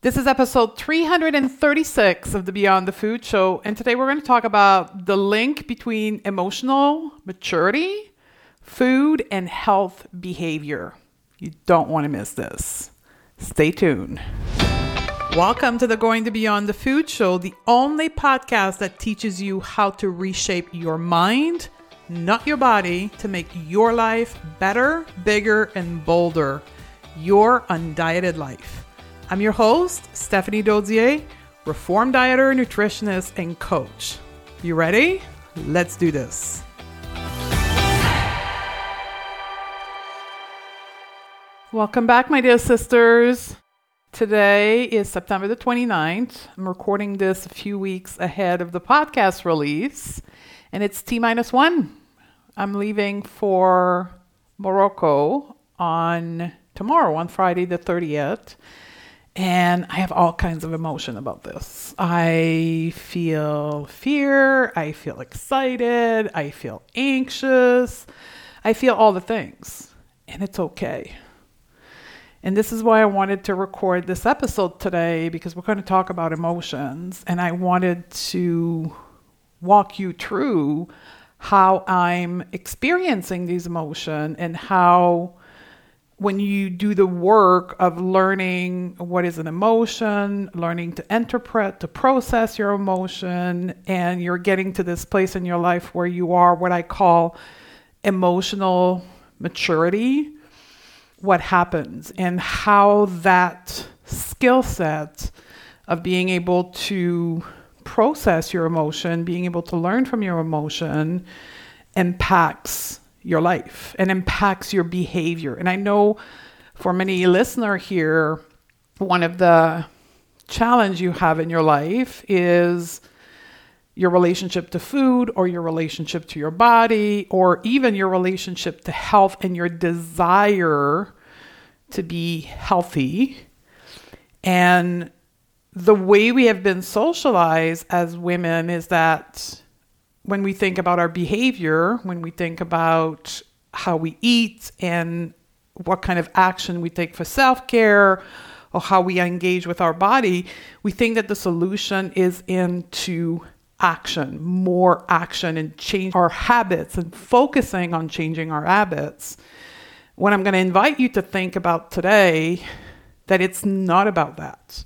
This is episode 336 of the Beyond the Food Show, and today we're going to talk about the link between emotional maturity, food, and health behavior. You don't want to miss this. Stay tuned. Welcome to the Going to Beyond the Food Show, the only podcast that teaches you how to reshape your mind, not your body, to make your life better, bigger, and bolder. Your undieted life. I'm your host, Stephanie Dodier, reform dieter, nutritionist, and coach. You ready? Let's do this. Welcome back, my dear sisters. Today is September the 29th. I'm recording this a few weeks ahead of the podcast release, and it's T minus one. I'm leaving for Morocco on tomorrow, on Friday the 30th. And I have all kinds of emotion about this. I feel fear. I feel excited. I feel anxious. I feel all the things. And it's okay. And this is why I wanted to record this episode today because we're going to talk about emotions. And I wanted to walk you through how I'm experiencing these emotions and how when you do the work of learning what is an emotion, learning to interpret, to process your emotion, and you're getting to this place in your life where you are what I call emotional maturity, what happens and how that skill set of being able to process your emotion, being able to learn from your emotion impacts your life and impacts your behavior. And I know for many listener here, one of the challenge you have in your life is your relationship to food or your relationship to your body or even your relationship to health and your desire to be healthy. And the way we have been socialized as women is that when we think about our behavior, when we think about how we eat and what kind of action we take for self care or how we engage with our body, we think that the solution is into action, more action, and change our habits and focusing on changing our habits. What I'm going to invite you to think about today that it's not about that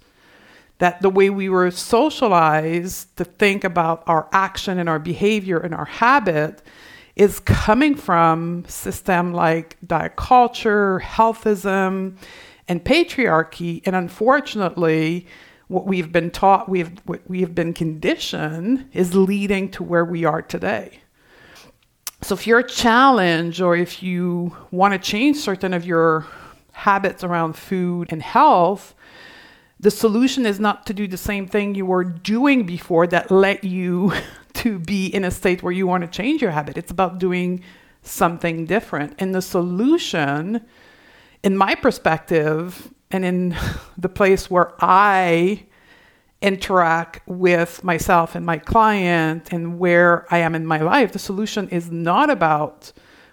that the way we were socialized to think about our action and our behavior and our habit is coming from system like diet culture, healthism, and patriarchy. And unfortunately, what we've been taught, we've what we have been conditioned, is leading to where we are today. So if you're a challenge or if you want to change certain of your habits around food and health, the solution is not to do the same thing you were doing before that led you to be in a state where you want to change your habit. It's about doing something different. And the solution, in my perspective, and in the place where I interact with myself and my client and where I am in my life, the solution is not about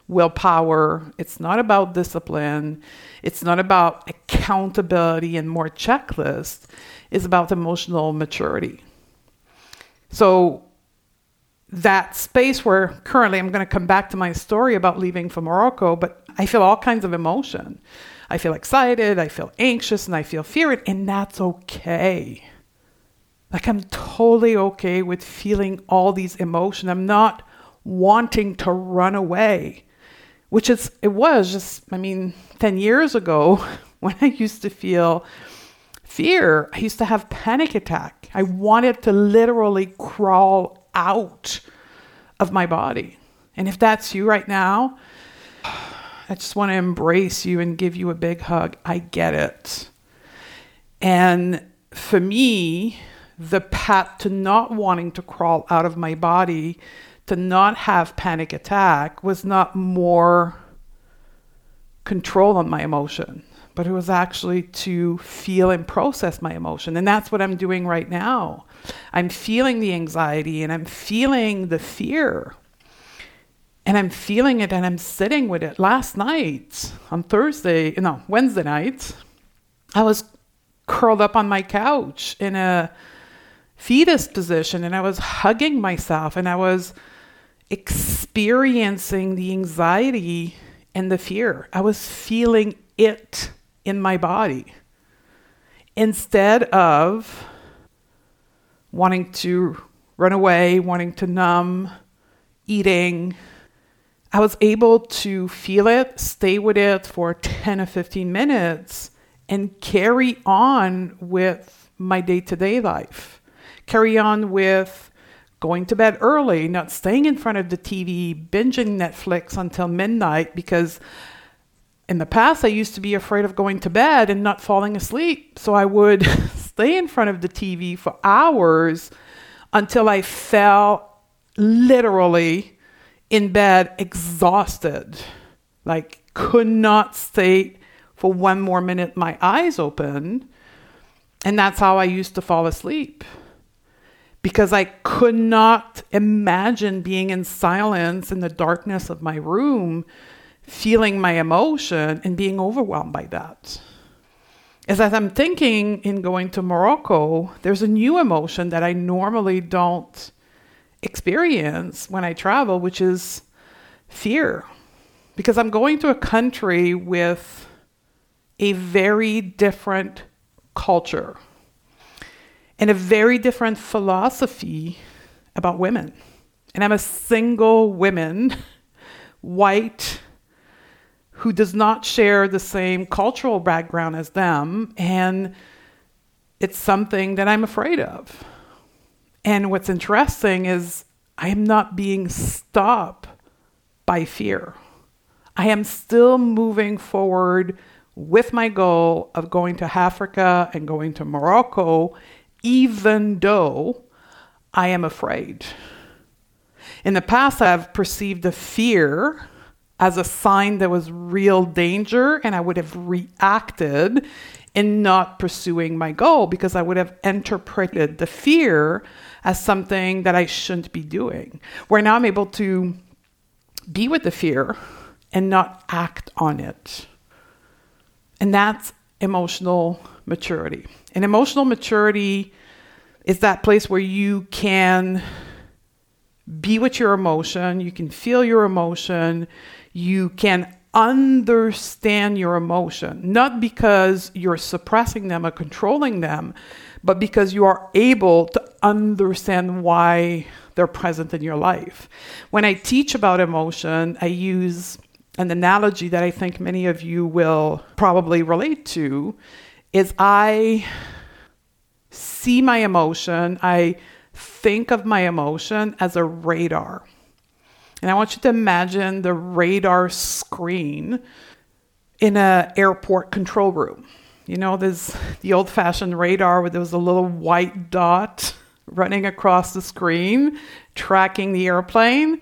willpower, it's not about discipline, it's not about accountability and more checklists, it's about emotional maturity. So, that space where currently I'm going to come back to my story about leaving for Morocco, but I feel all kinds of emotion. I feel excited, I feel anxious, and I feel fear, and that's okay. Like I'm totally okay with feeling all these emotions. I'm not wanting to run away which is it was just i mean 10 years ago when i used to feel fear. I used to have panic attack. I wanted to literally crawl out of my body. And if that's you right now i just want to embrace you and give you a big hug. I get it. And for me the path to not wanting to crawl out of my body to not have panic attack was not more control on my emotion, but it was actually to feel and process my emotion. And that's what I'm doing right now. I'm feeling the anxiety and I'm feeling the fear. And I'm feeling it and I'm sitting with it. Last night, on Thursday, no, Wednesday night, I was curled up on my couch in a fetus position and I was hugging myself and I was experiencing the anxiety and the fear. I was feeling it in my body instead of wanting to run away, wanting to numb, eating. I was able to feel it, stay with it for 10 or 15 minutes, and carry on with my day to day life. Carry on with going to bed early, not staying in front of the TV, binging Netflix until midnight because in the past I used to be afraid of going to bed and not falling asleep. So I would stay in front of the TV for hours until I fell literally in bed exhausted. Like could not stay for one more minute my eyes open. And that's how I used to fall asleep because I could not imagine being in silence in the darkness of my room, feeling my emotion and being overwhelmed by that. As I'm thinking in going to Morocco, there's a new emotion that I normally don't experience when I travel, which is fear. Because I'm going to a country with a very different culture and a very different philosophy about women. And I'm a single woman, white, who does not share the same cultural background as them. And it's something that I'm afraid of. And what's interesting is I am not being stopped by fear. I am still moving forward with my goal of going to Africa and going to Morocco even though I am afraid. In the past, I've perceived the fear as a sign there was real danger, and I would have reacted in not pursuing my goal because I would have interpreted the fear as something that I shouldn't be doing. Where now I'm able to be with the fear and not act on it. And that's emotional maturity. And emotional maturity is that place where you can be with your emotion, you can feel your emotion, you can understand your emotion, not because you're suppressing them or controlling them, but because you are able to understand why they're present in your life. When I teach about emotion, I use an analogy that I think many of you will probably relate to is I see my emotion, I think of my emotion as a radar. And I want you to imagine the radar screen in an airport control room. You know, there's the old fashioned radar where there was a little white dot running across the screen tracking the airplane.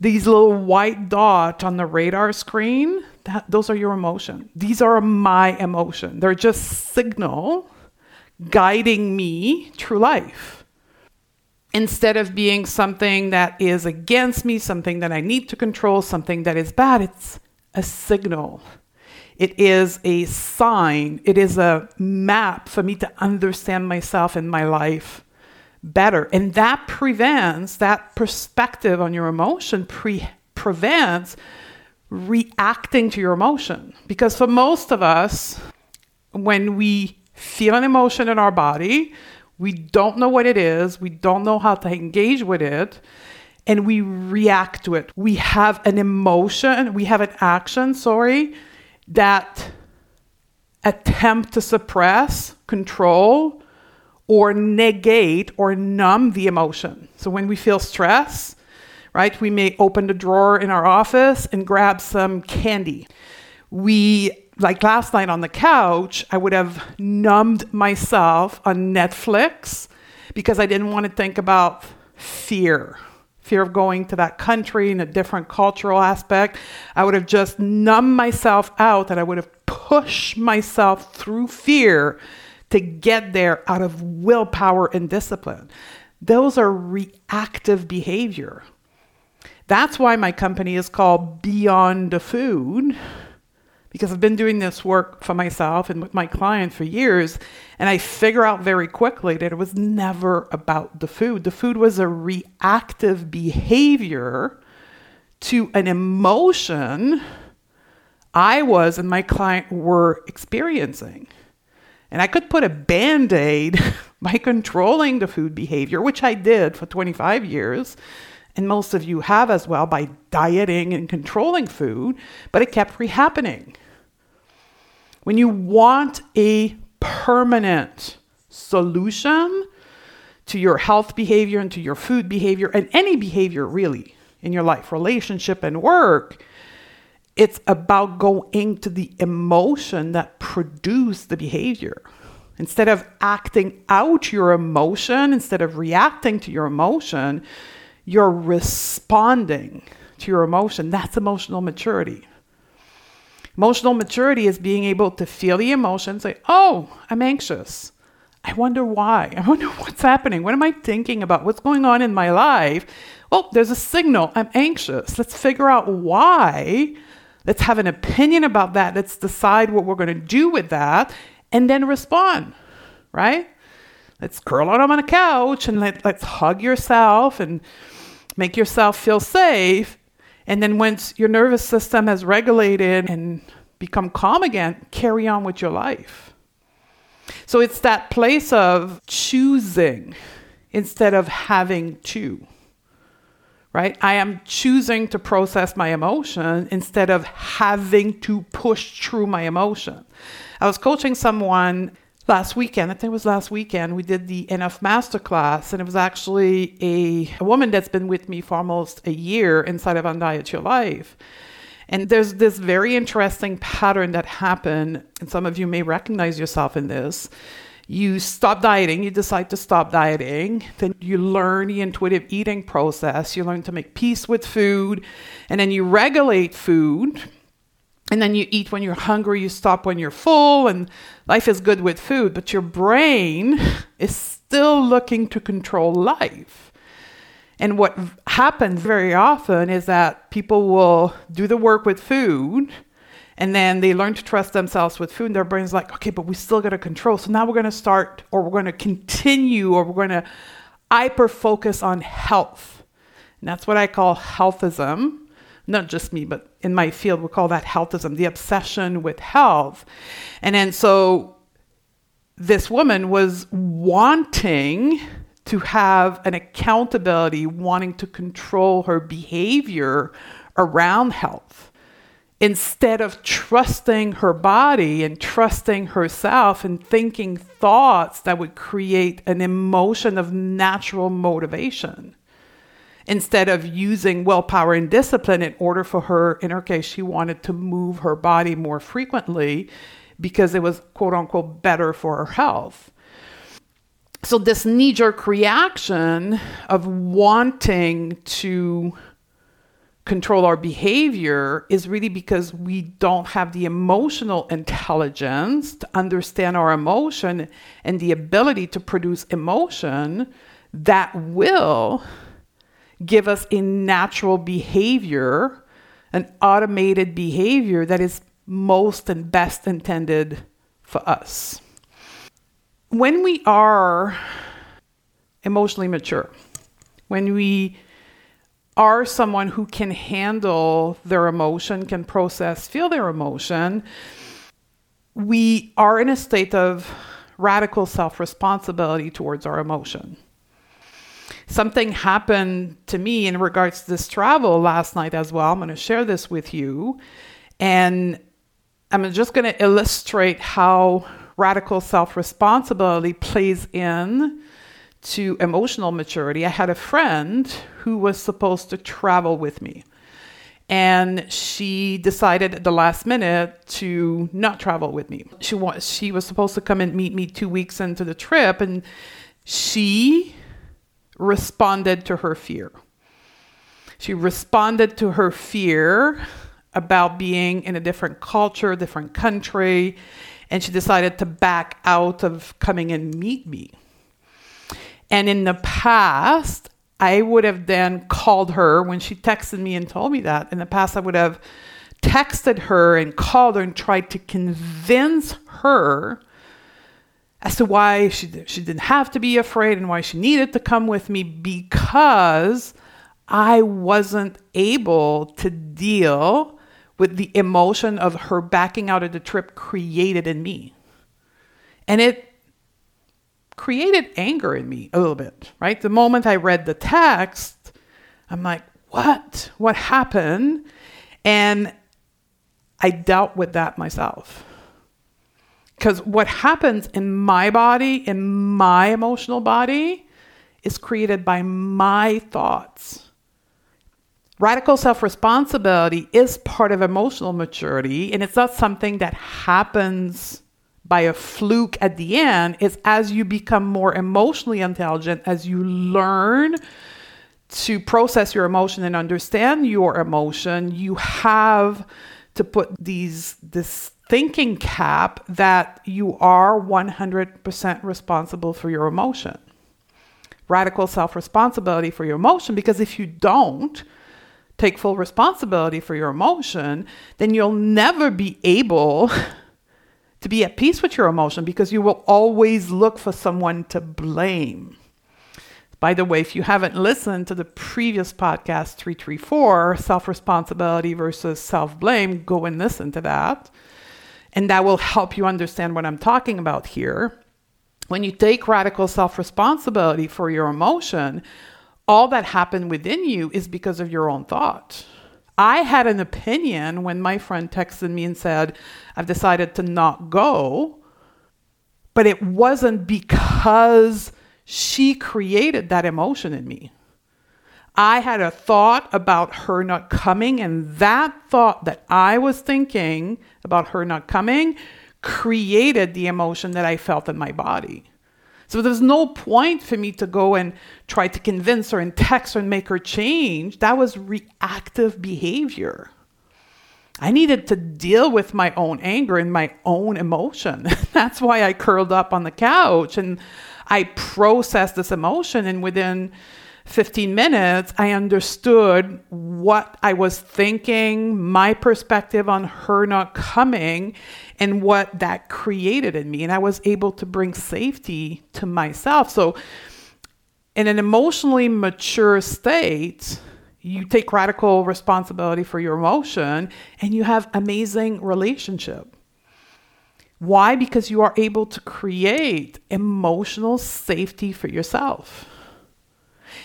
These little white dot on the radar screen, that, those are your emotion. These are my emotion. They're just signal guiding me through life instead of being something that is against me, something that I need to control, something that is bad. It's a signal. It is a sign. It is a map for me to understand myself and my life better. And that prevents, that perspective on your emotion pre- prevents reacting to your emotion. Because for most of us, when we feel an emotion in our body. We don't know what it is. We don't know how to engage with it. And we react to it. We have an emotion, we have an action, sorry, that attempt to suppress, control, or negate or numb the emotion. So when we feel stress, right, we may open the drawer in our office and grab some candy. We like last night on the couch, I would have numbed myself on Netflix because I didn't want to think about fear, fear of going to that country in a different cultural aspect. I would have just numbed myself out and I would have pushed myself through fear to get there out of willpower and discipline. Those are reactive behavior. That's why my company is called Beyond the Food because I've been doing this work for myself and with my client for years. And I figure out very quickly that it was never about the food. The food was a reactive behavior to an emotion I was and my client were experiencing. And I could put a band aid by controlling the food behavior, which I did for 25 years and most of you have as well by dieting and controlling food, but it kept rehappening. When you want a permanent solution to your health behavior and to your food behavior and any behavior really in your life, relationship and work, it's about going to the emotion that produced the behavior. Instead of acting out your emotion, instead of reacting to your emotion, you're responding to your emotion. That's emotional maturity. Emotional maturity is being able to feel the emotion, say, Oh, I'm anxious. I wonder why. I wonder what's happening. What am I thinking about? What's going on in my life? Well, there's a signal. I'm anxious. Let's figure out why. Let's have an opinion about that. Let's decide what we're going to do with that and then respond, right? Let's curl up on a couch and let, let's hug yourself and make yourself feel safe and then once your nervous system has regulated and become calm again, carry on with your life. So it's that place of choosing instead of having to. Right? I am choosing to process my emotion instead of having to push through my emotion. I was coaching someone last weekend, I think it was last weekend, we did the NF Masterclass, and it was actually a, a woman that's been with me for almost a year inside of Undiet Your Life. And there's this very interesting pattern that happened, and some of you may recognize yourself in this. You stop dieting, you decide to stop dieting, then you learn the intuitive eating process, you learn to make peace with food, and then you regulate food and then you eat when you're hungry, you stop when you're full, and life is good with food, but your brain is still looking to control life. And what happens very often is that people will do the work with food and then they learn to trust themselves with food. And their brain's like, okay, but we still got to control. So now we're going to start, or we're going to continue, or we're going to hyper focus on health. And that's what I call healthism not just me, but in my field, we call that healthism, the obsession with health. And then so this woman was wanting to have an accountability, wanting to control her behavior around health instead of trusting her body and trusting herself and thinking thoughts that would create an emotion of natural motivation instead of using willpower and discipline in order for her, in her case, she wanted to move her body more frequently because it was quote unquote better for her health. So, this knee jerk reaction of wanting to control our behavior is really because we don't have the emotional intelligence to understand our emotion and the ability to produce emotion that will give us a natural behavior, an automated behavior that is most and best intended for us. When we are emotionally mature, when we are someone who can handle their emotion, can process, feel their emotion, we are in a state of radical self responsibility towards our emotion something happened to me in regards to this travel last night as well. I'm going to share this with you. And I'm just going to illustrate how radical self responsibility plays in to emotional maturity. I had a friend who was supposed to travel with me. And she decided at the last minute to not travel with me. She was she was supposed to come and meet me two weeks into the trip, and she responded to her fear. She responded to her fear about being in a different culture, different country, and she decided to back out of coming and meet me. And in the past, I would have then called her when she texted me and told me that. In the past, I would have texted her and called her and tried to convince her as to why she, she didn't have to be afraid and why she needed to come with me because I wasn't able to deal with the emotion of her backing out of the trip created in me. And it created anger in me a little bit, right? The moment I read the text, I'm like, what? What happened? And I dealt with that myself. Because what happens in my body, in my emotional body, is created by my thoughts. Radical self responsibility is part of emotional maturity, and it's not something that happens by a fluke at the end. It's as you become more emotionally intelligent, as you learn to process your emotion and understand your emotion, you have to put these this thinking cap that you are 100% responsible for your emotion. Radical self-responsibility for your emotion because if you don't take full responsibility for your emotion, then you'll never be able to be at peace with your emotion because you will always look for someone to blame. By the way, if you haven't listened to the previous podcast, 334, self responsibility versus self blame, go and listen to that. And that will help you understand what I'm talking about here. When you take radical self responsibility for your emotion, all that happened within you is because of your own thought. I had an opinion when my friend texted me and said, I've decided to not go. But it wasn't because she created that emotion in me. I had a thought about her not coming, and that thought that I was thinking about her not coming created the emotion that I felt in my body. So there's no point for me to go and try to convince her and text her and make her change. That was reactive behavior. I needed to deal with my own anger and my own emotion. That's why I curled up on the couch and I processed this emotion, and within 15 minutes, I understood what I was thinking, my perspective on her not coming, and what that created in me. And I was able to bring safety to myself. So, in an emotionally mature state, you take radical responsibility for your emotion and you have amazing relationship why? Because you are able to create emotional safety for yourself.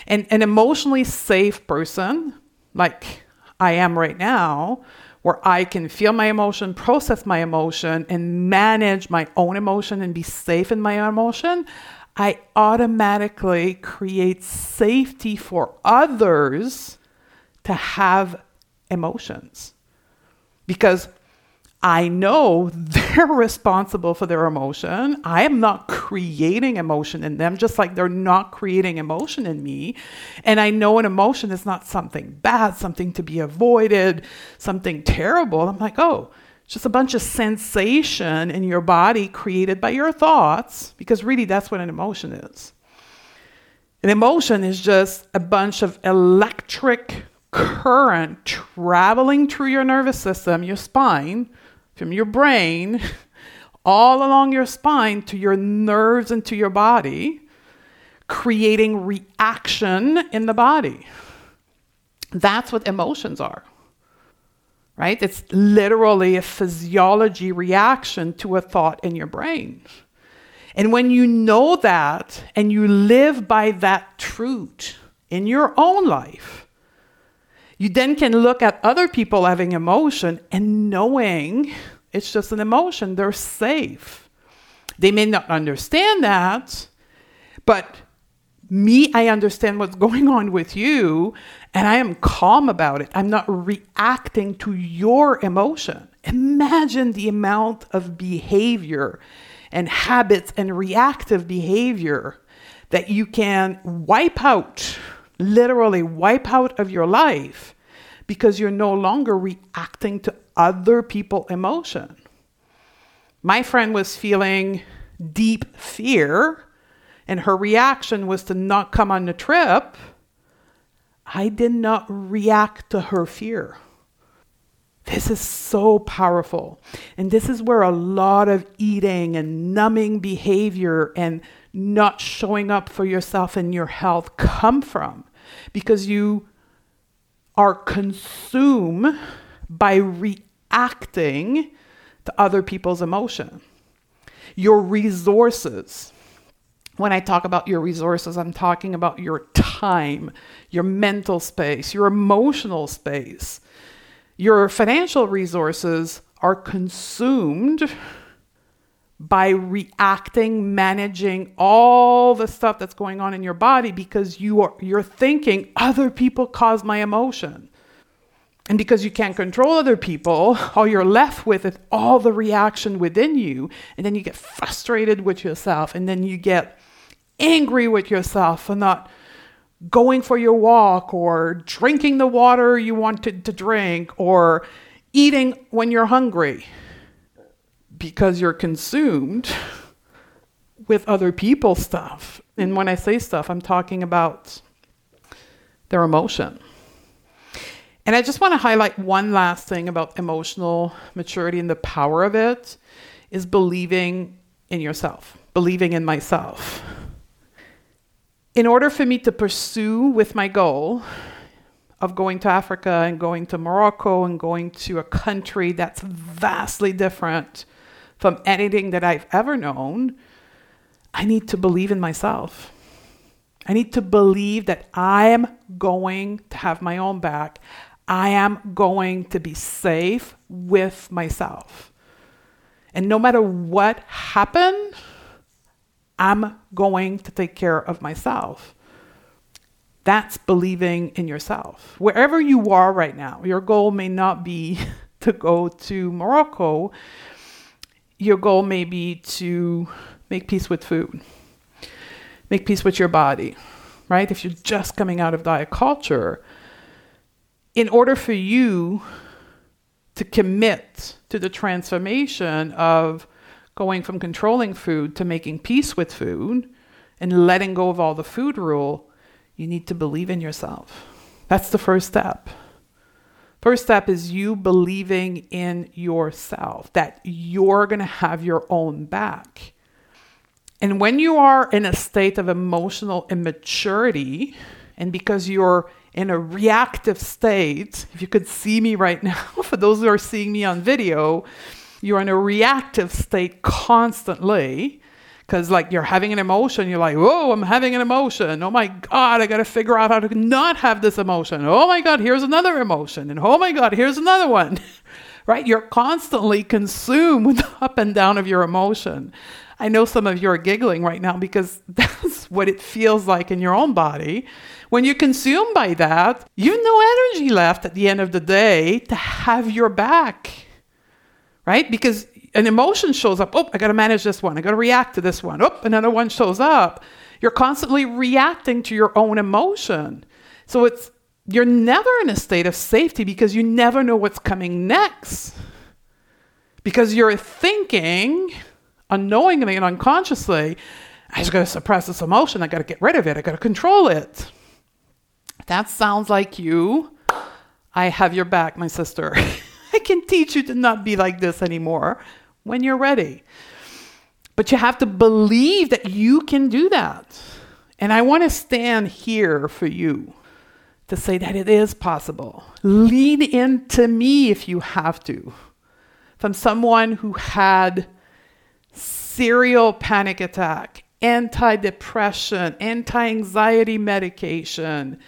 An emotionally safe person, like I am right now, where I can feel my emotion, process my emotion, and manage my own emotion and be safe in my own emotion, I automatically create safety for others to have emotions. Because I know they're responsible for their emotion. I am not creating emotion in them, just like they're not creating emotion in me. And I know an emotion is not something bad, something to be avoided, something terrible. I'm like, oh, it's just a bunch of sensation in your body created by your thoughts, because really that's what an emotion is. An emotion is just a bunch of electric current traveling through your nervous system, your spine from your brain all along your spine to your nerves and to your body, creating reaction in the body. That's what emotions are. Right? It's literally a physiology reaction to a thought in your brain. And when you know that and you live by that truth in your own life, you then can look at other people having emotion and knowing it's just an emotion, they're safe. They may not understand that, but me, I understand what's going on with you, and I am calm about it. I'm not reacting to your emotion. Imagine the amount of behavior and habits and reactive behavior that you can wipe out literally wipe out of your life because you're no longer reacting to other people emotion. My friend was feeling deep fear and her reaction was to not come on the trip. I did not react to her fear. This is so powerful. And this is where a lot of eating and numbing behavior and not showing up for yourself and your health come from because you are consumed by reacting to other people's emotion. Your resources. When I talk about your resources, I'm talking about your time, your mental space, your emotional space. Your financial resources are consumed by reacting, managing all the stuff that's going on in your body because you are you're thinking other people cause my emotion. And because you can't control other people, all you're left with is all the reaction within you. And then you get frustrated with yourself. And then you get angry with yourself for not going for your walk or drinking the water you wanted to drink or eating when you're hungry because you're consumed with other people's stuff. And when I say stuff, I'm talking about their emotion. And I just want to highlight one last thing about emotional maturity and the power of it is believing in yourself, believing in myself. In order for me to pursue with my goal, of going to Africa and going to Morocco and going to a country that's vastly different from anything that I've ever known, I need to believe in myself. I need to believe that I am going to have my own back. I am going to be safe with myself. And no matter what happened, I'm going to take care of myself. That's believing in yourself. Wherever you are right now, your goal may not be to go to Morocco your goal may be to make peace with food, make peace with your body, right? If you're just coming out of diet culture, in order for you to commit to the transformation of going from controlling food to making peace with food and letting go of all the food rule, you need to believe in yourself. That's the first step. First step is you believing in yourself, that you're going to have your own back. And when you are in a state of emotional immaturity, and because you're in a reactive state, if you could see me right now, for those who are seeing me on video, you're in a reactive state constantly because like you're having an emotion you're like whoa i'm having an emotion. Oh my god i gotta figure out how to not have this emotion. Oh my god here's another emotion. And oh my god here's another one. Right? You're constantly consumed with the up and down of your emotion. I know some of you are giggling right now because that's what it feels like in your own body. When you're consumed by that you have no energy left at the end of the day to have your back. Right? Because an emotion shows up. Oh, I got to manage this one. I got to react to this one. Oh, another one shows up. You're constantly reacting to your own emotion. So it's you're never in a state of safety because you never know what's coming next. Because you're thinking unknowingly and unconsciously, I just got to suppress this emotion. I got to get rid of it. I got to control it. That sounds like you. I have your back, my sister. I can teach you to not be like this anymore when you're ready. But you have to believe that you can do that. And I want to stand here for you to say that it is possible. Lean into me if you have to. From someone who had serial panic attack, anti-depression, anti anxiety medication,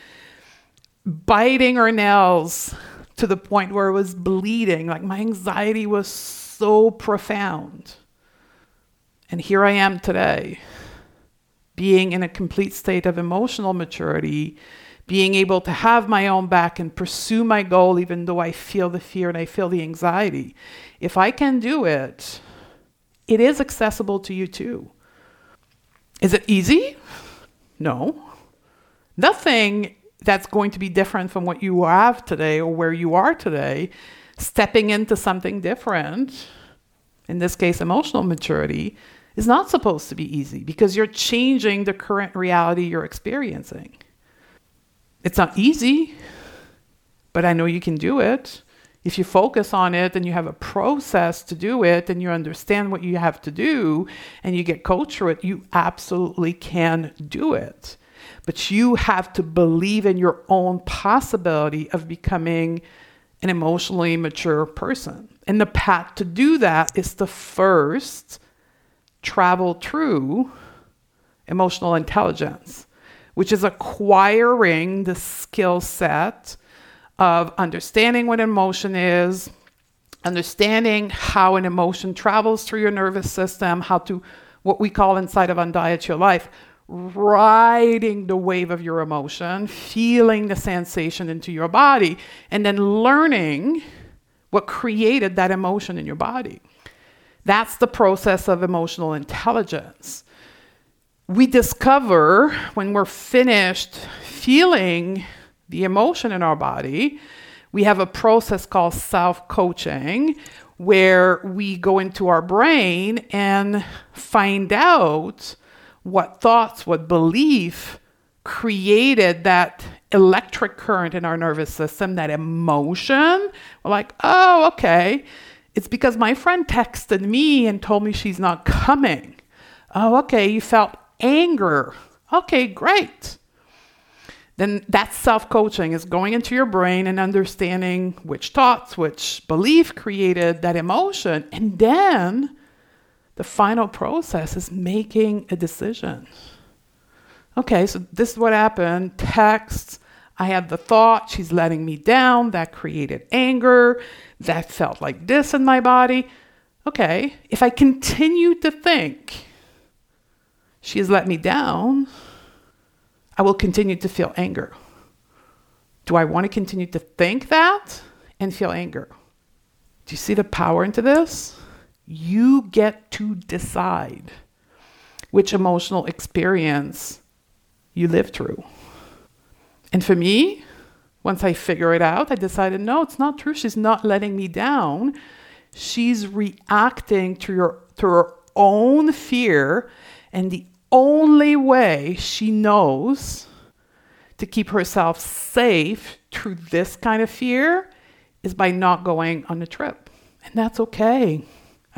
biting her nails to the point where it was bleeding. Like my anxiety was profound. And here I am today, being in a complete state of emotional maturity, being able to have my own back and pursue my goal, even though I feel the fear and I feel the anxiety. If I can do it, it is accessible to you too. Is it easy? No. Nothing that's going to be different from what you have today or where you are today stepping into something different, in this case, emotional maturity, is not supposed to be easy because you're changing the current reality you're experiencing. It's not easy, but I know you can do it. If you focus on it and you have a process to do it and you understand what you have to do and you get coached through it, you absolutely can do it. But you have to believe in your own possibility of becoming an emotionally mature person. And the path to do that is to first travel through emotional intelligence, which is acquiring the skill set of understanding what emotion is, understanding how an emotion travels through your nervous system, how to, what we call inside of Undiet Your Life, riding the wave of your emotion, feeling the sensation into your body, and then learning what created that emotion in your body. That's the process of emotional intelligence. We discover when we're finished feeling the emotion in our body, we have a process called self coaching where we go into our brain and find out what thoughts, what belief created that electric current in our nervous system, that emotion. We're like, oh, okay. It's because my friend texted me and told me she's not coming. Oh, okay. You felt anger. Okay, great then that's self coaching is going into your brain and understanding which thoughts, which belief created that emotion. And then the final process is making a decision. Okay, so this is what happened. Text, I had the thought, she's letting me down. That created anger. That felt like this in my body. Okay, if I continue to think she has let me down, I will continue to feel anger. Do I want to continue to think that and feel anger? Do you see the power into this? You get to decide which emotional experience you live through. And for me, once I figure it out, I decided no, it's not true. She's not letting me down. She's reacting to your to her own fear and the only way she knows to keep herself safe through this kind of fear is by not going on the trip. And that's okay.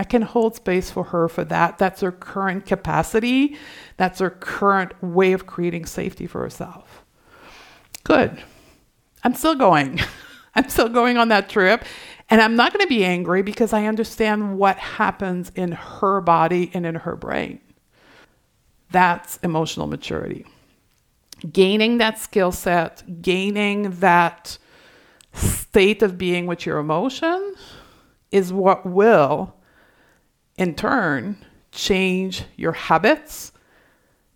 I can hold space for her for that. That's her current capacity. That's her current way of creating safety for herself. Good. I'm still going. I'm still going on that trip. And I'm not going to be angry because I understand what happens in her body and in her brain. That's emotional maturity. Gaining that skill set, gaining that state of being with your emotion is what will, in turn, change your habits,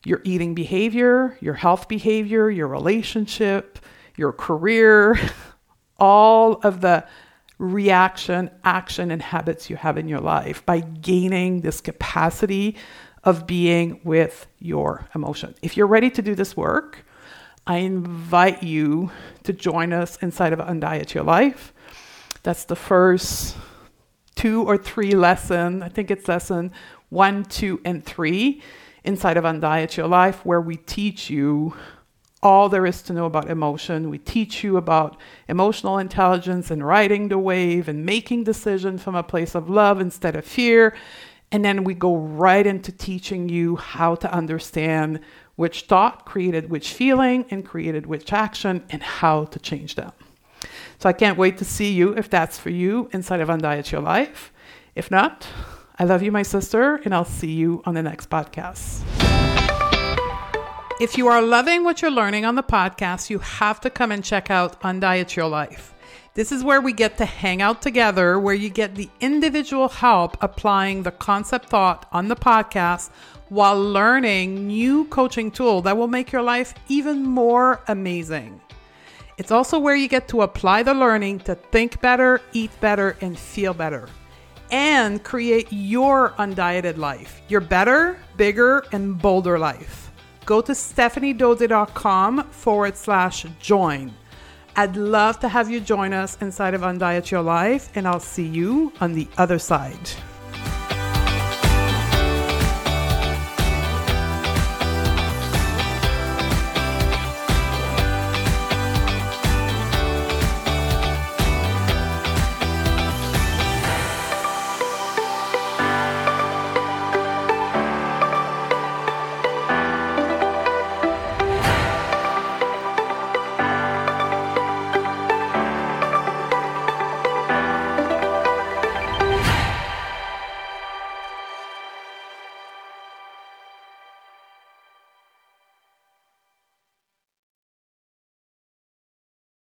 your eating behavior, your health behavior, your relationship, your career, all of the reaction, action, and habits you have in your life by gaining this capacity of being with your emotion. If you're ready to do this work, I invite you to join us inside of Undiet Your Life. That's the first two or three lesson. I think it's lesson one, two, and three inside of Undiet Your Life, where we teach you all there is to know about emotion. We teach you about emotional intelligence and riding the wave and making decisions from a place of love instead of fear and then we go right into teaching you how to understand which thought created which feeling and created which action and how to change them. So I can't wait to see you if that's for you inside of Undiet Your Life. If not, I love you, my sister, and I'll see you on the next podcast. If you are loving what you're learning on the podcast, you have to come and check out Undiet Your Life. This is where we get to hang out together, where you get the individual help applying the concept thought on the podcast while learning new coaching tool that will make your life even more amazing. It's also where you get to apply the learning to think better, eat better, and feel better, and create your undieted life, your better, bigger, and bolder life. Go to stephaniedodier.com forward slash join. I'd love to have you join us inside of Undiet Your Life, and I'll see you on the other side.